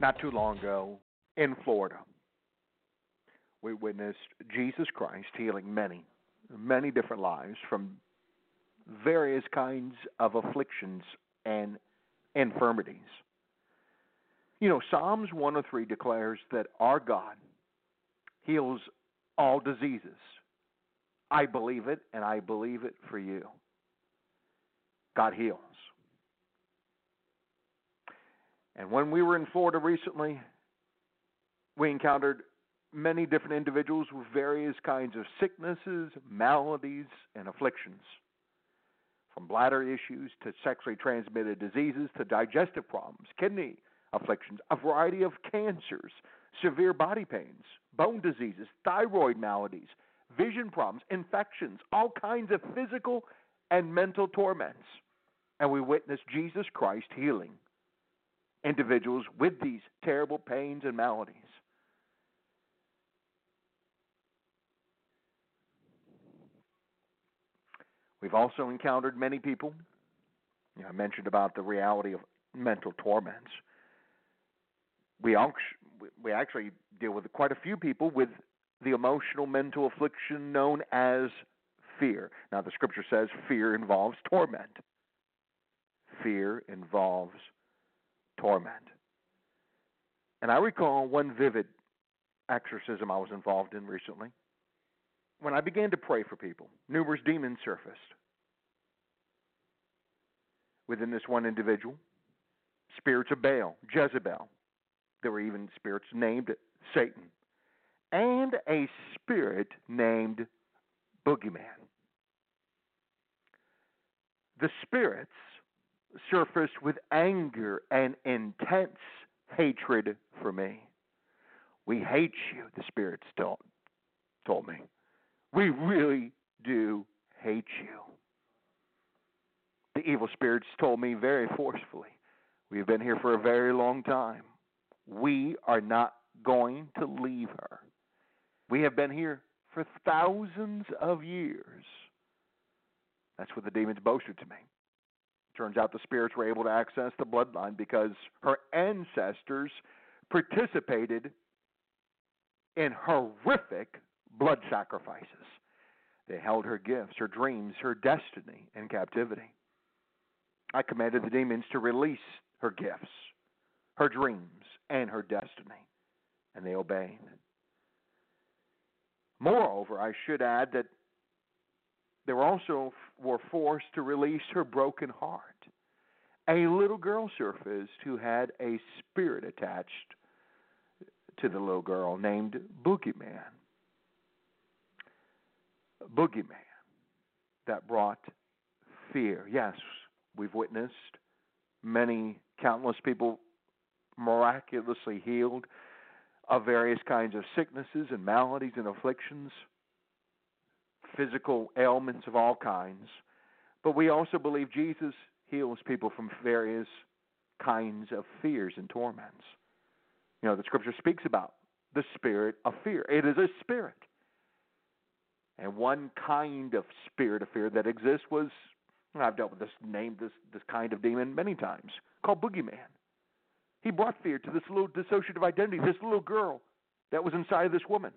Not too long ago in Florida. We witnessed Jesus Christ healing many, many different lives from various kinds of afflictions and infirmities. You know, Psalms 103 declares that our God heals all diseases. I believe it, and I believe it for you. God heals. And when we were in Florida recently, we encountered many different individuals with various kinds of sicknesses, maladies, and afflictions. From bladder issues to sexually transmitted diseases to digestive problems, kidney afflictions, a variety of cancers, severe body pains, bone diseases, thyroid maladies, vision problems, infections, all kinds of physical and mental torments. And we witnessed Jesus Christ healing individuals with these terrible pains and maladies. We've also encountered many people. You know, I mentioned about the reality of mental torments. We, we actually deal with quite a few people with the emotional mental affliction known as fear. Now, the scripture says fear involves torment. Fear involves torment. And I recall one vivid exorcism I was involved in recently. When I began to pray for people, numerous demons surfaced within this one individual. Spirits of Baal, Jezebel. There were even spirits named Satan. And a spirit named Boogeyman. The spirits surfaced with anger and intense hatred for me. We hate you, the spirits still told me. We really do hate you. The evil spirits told me very forcefully, We've been here for a very long time. We are not going to leave her. We have been here for thousands of years. That's what the demons boasted to me. Turns out the spirits were able to access the bloodline because her ancestors participated in horrific blood sacrifices. They held her gifts, her dreams, her destiny in captivity. I commanded the demons to release her gifts, her dreams, and her destiny, and they obeyed. Moreover, I should add that they were also were forced to release her broken heart. A little girl surfaced who had a spirit attached to the little girl named Boogeyman. Boogeyman that brought fear. Yes, we've witnessed many, countless people miraculously healed of various kinds of sicknesses and maladies and afflictions physical ailments of all kinds. But we also believe Jesus heals people from various kinds of fears and torments. You know, the scripture speaks about the spirit of fear. It is a spirit. And one kind of spirit of fear that exists was I've dealt with this name, this this kind of demon many times, called boogeyman. He brought fear to this little dissociative identity, this little girl that was inside of this woman.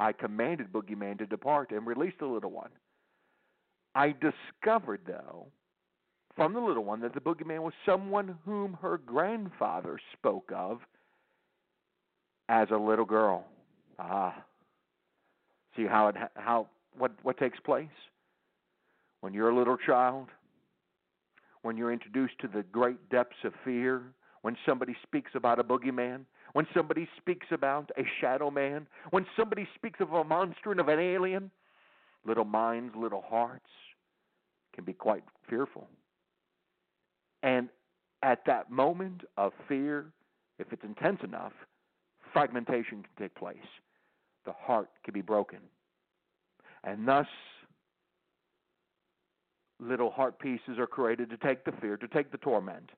I commanded Boogeyman to depart and release the little one. I discovered, though, from the little one that the boogeyman was someone whom her grandfather spoke of as a little girl. Ah. See how it how what what takes place when you're a little child, when you're introduced to the great depths of fear, when somebody speaks about a boogeyman, when somebody speaks about a shadow man, when somebody speaks of a monster and of an alien, little minds, little hearts can be quite fearful. And at that moment of fear, if it's intense enough, fragmentation can take place. The heart can be broken. And thus, little heart pieces are created to take the fear, to take the torment.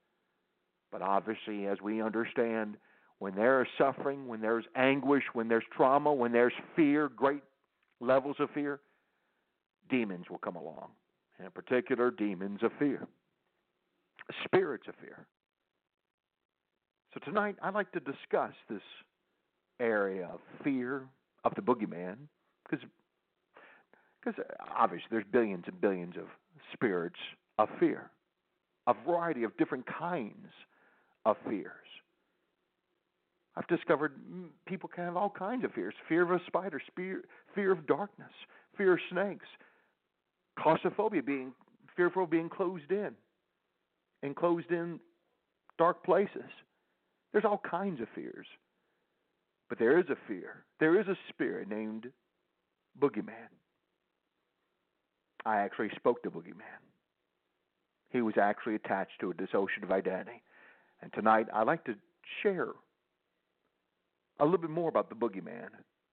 But obviously, as we understand, when there is suffering, when there's anguish, when there's trauma, when there's fear, great levels of fear, demons will come along. And in particular, demons of fear, spirits of fear. So tonight, I'd like to discuss this area of fear of the boogeyman because because uh, obviously there's billions and billions of spirits of fear, a variety of different kinds of fears. I've discovered people can have all kinds of fears fear of a spider, fear, fear of darkness, fear of snakes, claustrophobia, being fearful of being closed in, enclosed in dark places. There's all kinds of fears. But there is a fear. There is a spirit named Boogeyman. I actually spoke to Boogeyman. He was actually attached to a dissociative identity. And tonight I'd like to share a little bit more about the boogeyman,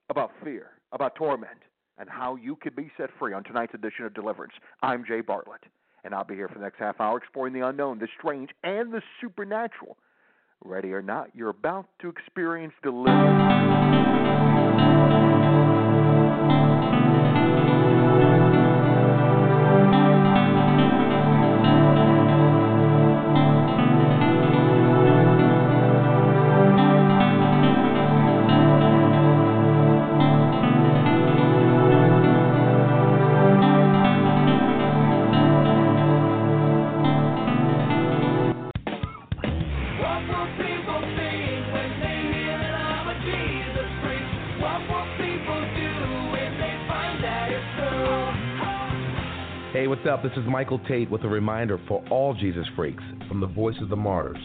about fear, about torment, and how you can be set free on tonight's edition of Deliverance. I'm Jay Bartlett, and I'll be here for the next half hour exploring the unknown, the strange, and the supernatural. Ready or not, you're about to experience deliverance. What's up? This is Michael Tate with a reminder for all Jesus freaks from the Voice of the Martyrs.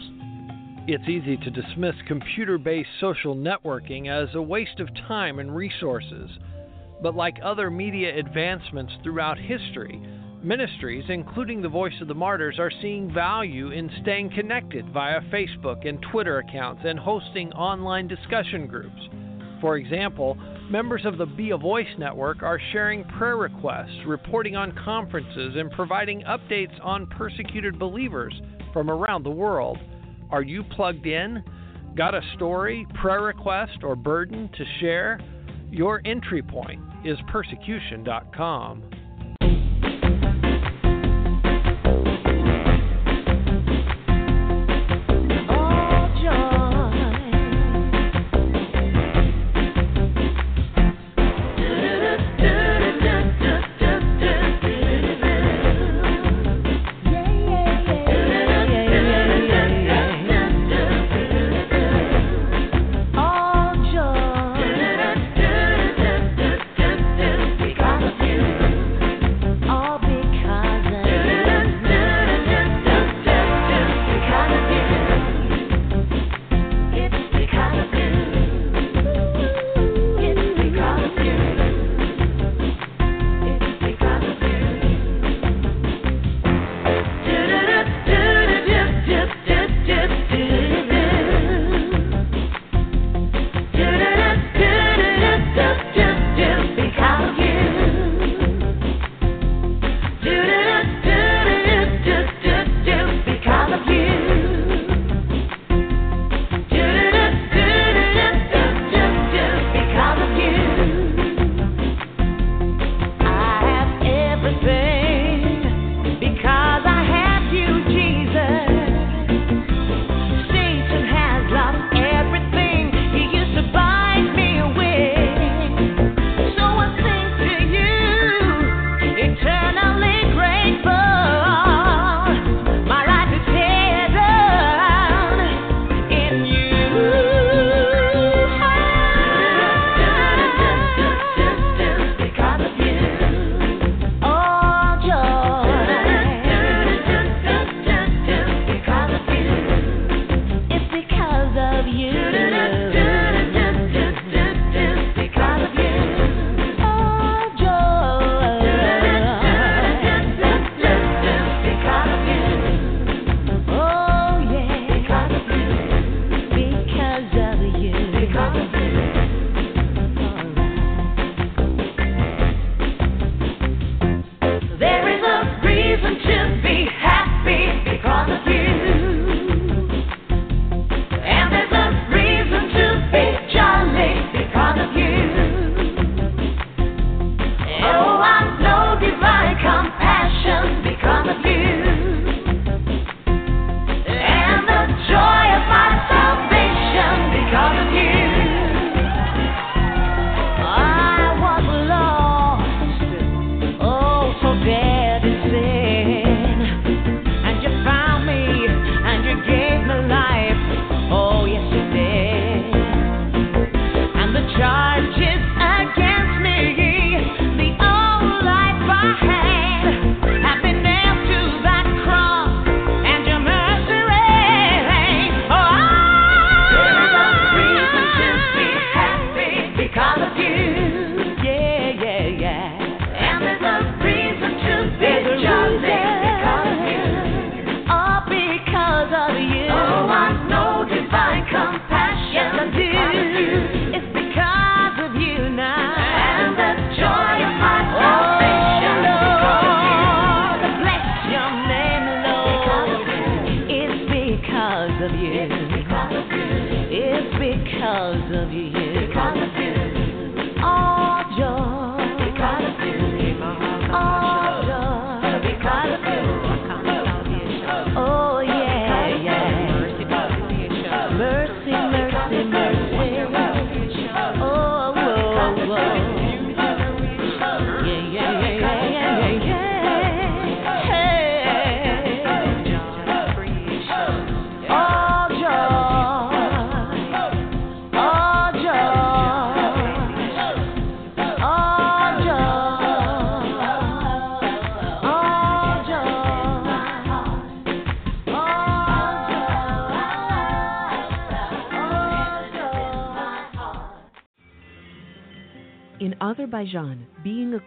It's easy to dismiss computer based social networking as a waste of time and resources. But like other media advancements throughout history, ministries, including the Voice of the Martyrs, are seeing value in staying connected via Facebook and Twitter accounts and hosting online discussion groups. For example, members of the Be a Voice network are sharing prayer requests, reporting on conferences, and providing updates on persecuted believers from around the world. Are you plugged in? Got a story, prayer request, or burden to share? Your entry point is persecution.com.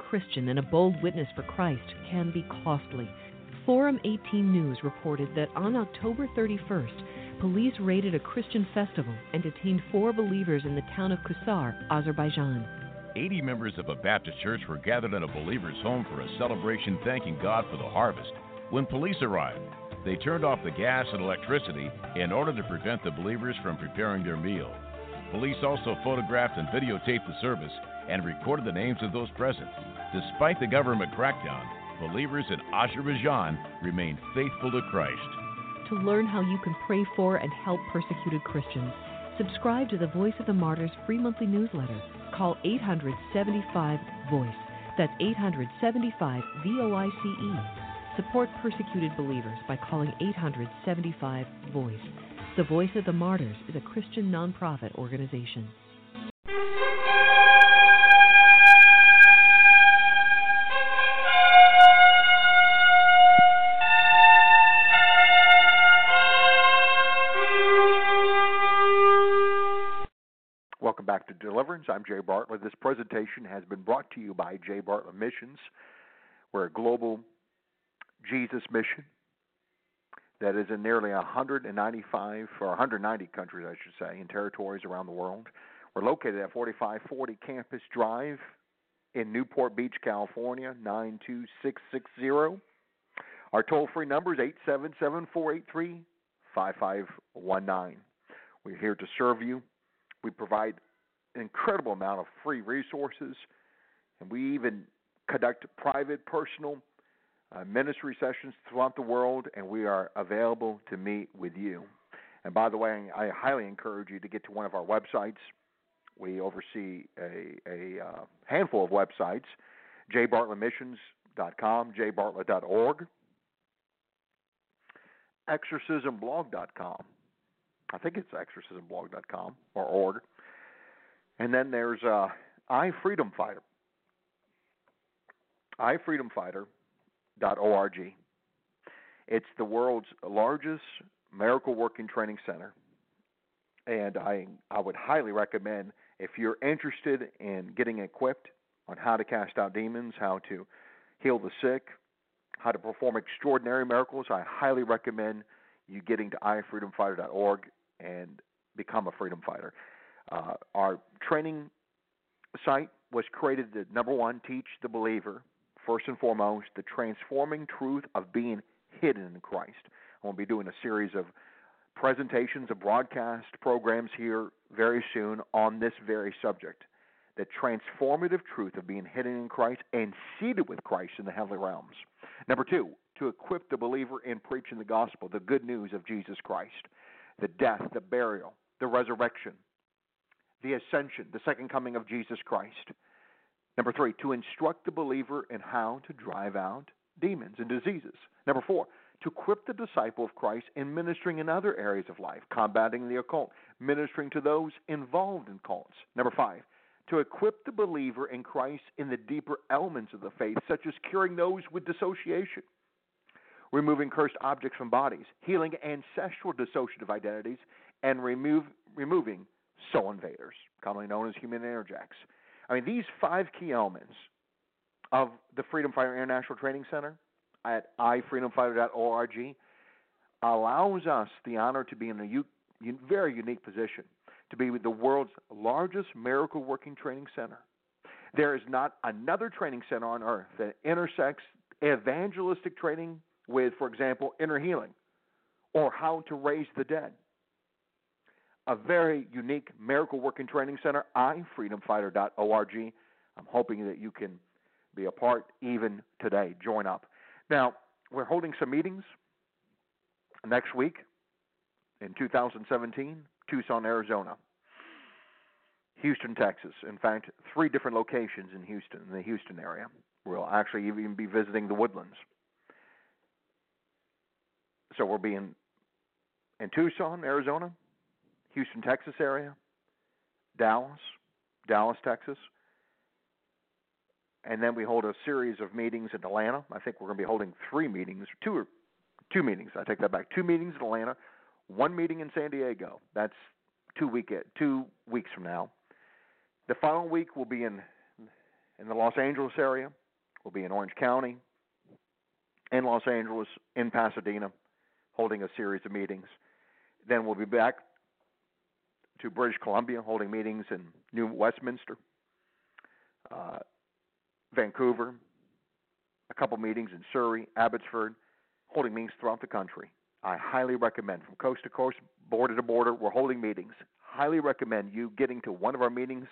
Christian and a bold witness for Christ can be costly. Forum 18 News reported that on October 31st, police raided a Christian festival and detained four believers in the town of Kusar, Azerbaijan. 80 members of a Baptist church were gathered in a believer's home for a celebration thanking God for the harvest. When police arrived, they turned off the gas and electricity in order to prevent the believers from preparing their meal. Police also photographed and videotaped the service and recorded the names of those present. Despite the government crackdown, believers in Azerbaijan remain faithful to Christ. To learn how you can pray for and help persecuted Christians, subscribe to the Voice of the Martyrs free monthly newsletter. Call 875 VOICE. That's 875 V O I C E. Support persecuted believers by calling 875 VOICE. The Voice of the Martyrs is a Christian nonprofit organization. Welcome back to Deliverance. I'm Jay Bartlett. This presentation has been brought to you by Jay Bartlett Missions. We're a global Jesus mission that is in nearly 195 or 190 countries, I should say, and territories around the world. We're located at 4540 Campus Drive in Newport Beach, California, 92660. Our toll free number is 877 483 5519. We're here to serve you. We provide an incredible amount of free resources, and we even conduct private, personal uh, ministry sessions throughout the world, and we are available to meet with you. And by the way, I highly encourage you to get to one of our websites. We oversee a, a uh, handful of websites jbartlettmissions.com, jbartlett.org, exorcismblog.com. I think it's exorcismblog.com or org. And then there's uh, iFreedom Fighter. iFreedomFighter.org. It's the world's largest miracle working training center. And I I would highly recommend if you're interested in getting equipped on how to cast out demons, how to heal the sick, how to perform extraordinary miracles, I highly recommend you getting to ifreedomfighter.org and become a freedom fighter. Uh, our training site was created to number one, teach the believer, first and foremost, the transforming truth of being hidden in Christ. I'm going to be doing a series of presentations, of broadcast programs here very soon on this very subject the transformative truth of being hidden in Christ and seated with Christ in the heavenly realms. Number two, to equip the believer in preaching the gospel, the good news of Jesus Christ, the death, the burial, the resurrection, the ascension, the second coming of Jesus Christ. Number three, to instruct the believer in how to drive out demons and diseases. Number four, to equip the disciple of Christ in ministering in other areas of life, combating the occult, ministering to those involved in cults. Number five, to equip the believer in Christ in the deeper elements of the faith, such as curing those with dissociation, removing cursed objects from bodies, healing ancestral dissociative identities, and remove, removing soul invaders, commonly known as human introjects. I mean, these five key elements of the Freedom Fighter International Training Center at ifreedomfighter.org allows us the honor to be in a u- very unique position to be the world's largest miracle working training center. There is not another training center on earth that intersects evangelistic training with, for example, inner healing or how to raise the dead. A very unique miracle working training center, ifreedomfighter.org. I'm hoping that you can be a part even today. Join up. Now, we're holding some meetings next week in 2017, Tucson, Arizona. Houston, Texas. In fact, three different locations in Houston, in the Houston area. We'll actually even be visiting the woodlands. So we'll be in in Tucson, Arizona, Houston, Texas area, Dallas, Dallas, Texas, and then we hold a series of meetings in Atlanta. I think we're going to be holding three meetings, two or two meetings. I take that back. Two meetings in Atlanta, one meeting in San Diego. That's two week two weeks from now. The following week we'll be in in the Los Angeles area. We'll be in Orange County, in Los Angeles, in Pasadena, holding a series of meetings. Then we'll be back to British Columbia, holding meetings in New Westminster, uh, Vancouver, a couple meetings in Surrey, Abbotsford, holding meetings throughout the country. I highly recommend from coast to coast, border to border, we're holding meetings. Highly recommend you getting to one of our meetings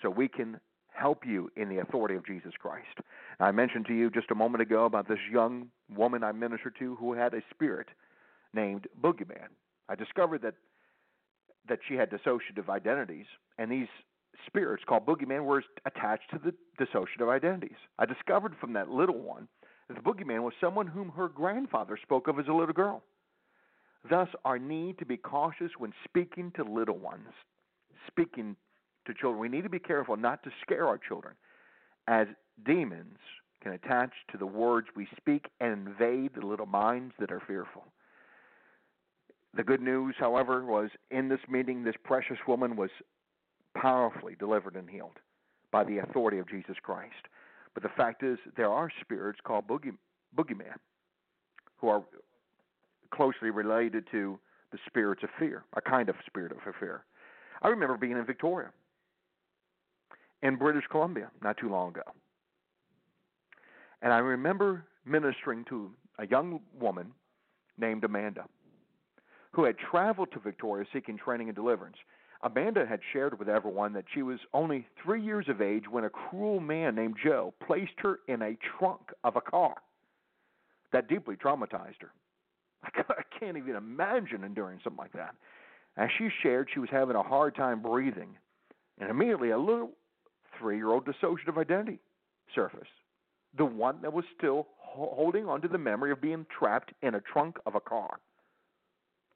so we can help you in the authority of Jesus Christ. I mentioned to you just a moment ago about this young woman I ministered to who had a spirit named Boogeyman. I discovered that that she had dissociative identities, and these spirits called boogeyman were attached to the dissociative identities. I discovered from that little one that the boogeyman was someone whom her grandfather spoke of as a little girl. Thus, our need to be cautious when speaking to little ones, speaking to children. We need to be careful not to scare our children, as demons can attach to the words we speak and invade the little minds that are fearful. The good news, however, was in this meeting, this precious woman was powerfully delivered and healed by the authority of Jesus Christ. But the fact is, there are spirits called boogie, boogeyman who are closely related to the spirits of fear, a kind of spirit of fear. I remember being in Victoria, in British Columbia, not too long ago. And I remember ministering to a young woman named Amanda who had traveled to Victoria seeking training and deliverance. Amanda had shared with everyone that she was only three years of age when a cruel man named Joe placed her in a trunk of a car. That deeply traumatized her. I can't even imagine enduring something like that. As she shared, she was having a hard time breathing, and immediately a little three year old dissociative identity surfaced. The one that was still holding on to the memory of being trapped in a trunk of a car.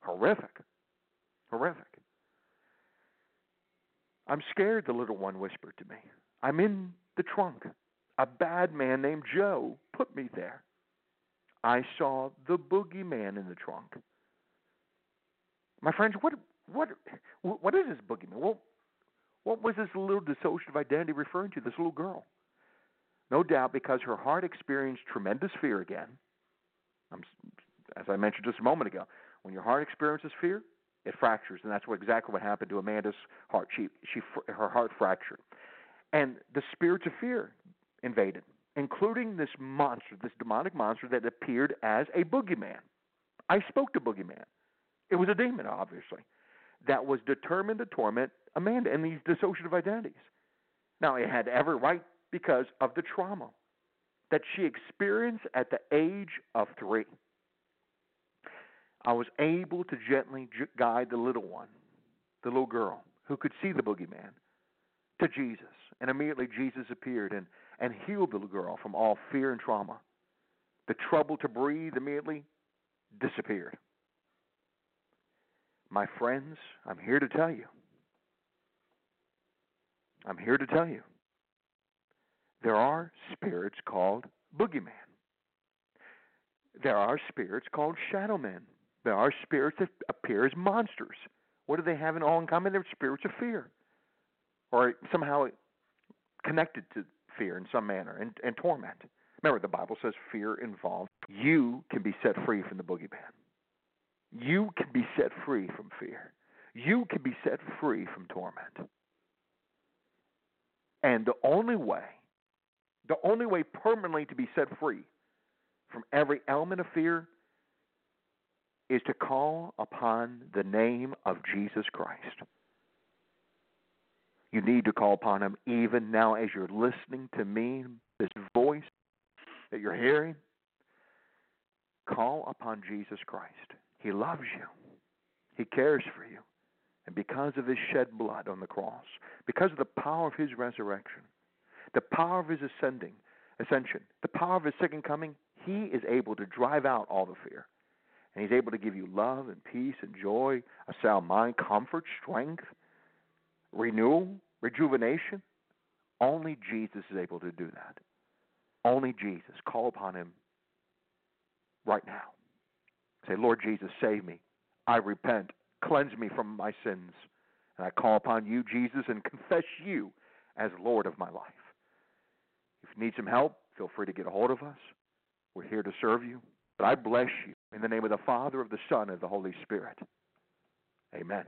Horrific. Horrific. I'm scared, the little one whispered to me. I'm in the trunk. A bad man named Joe put me there. I saw the boogeyman in the trunk. My friends, what what what is this boogeyman? Well, what was this little dissociative identity referring to? This little girl. No doubt because her heart experienced tremendous fear again. I'm, as I mentioned just a moment ago, when your heart experiences fear, it fractures, and that's what exactly what happened to Amanda's heart. She she her heart fractured, and the spirits of fear invaded, including this monster, this demonic monster that appeared as a boogeyman. I spoke to boogeyman. It was a demon, obviously, that was determined to torment Amanda and these dissociative identities. Now, it had every right because of the trauma that she experienced at the age of three. I was able to gently guide the little one, the little girl, who could see the boogeyman, to Jesus. And immediately Jesus appeared and, and healed the little girl from all fear and trauma. The trouble to breathe immediately disappeared. My friends, I'm here to tell you. I'm here to tell you. There are spirits called boogeyman. There are spirits called shadow men. There are spirits appear as monsters. What do they have in all in common? They're spirits of fear, or somehow connected to fear in some manner and, and torment. Remember, the Bible says fear involved. You can be set free from the boogeyman. You can be set free from fear. You can be set free from torment. And the only way, the only way permanently to be set free from every element of fear is to call upon the name of Jesus Christ. You need to call upon him even now as you're listening to me, this voice that you're hearing. Call upon Jesus Christ. He loves you, He cares for you. And because of His shed blood on the cross, because of the power of His resurrection, the power of His ascending, ascension, the power of His second coming, He is able to drive out all the fear. And He's able to give you love and peace and joy, a sound mind, comfort, strength, renewal, rejuvenation. Only Jesus is able to do that. Only Jesus. Call upon Him right now. Say, Lord Jesus, save me. I repent. Cleanse me from my sins. And I call upon you, Jesus, and confess you as Lord of my life. If you need some help, feel free to get a hold of us. We're here to serve you. But I bless you in the name of the Father, of the Son, and the Holy Spirit. Amen.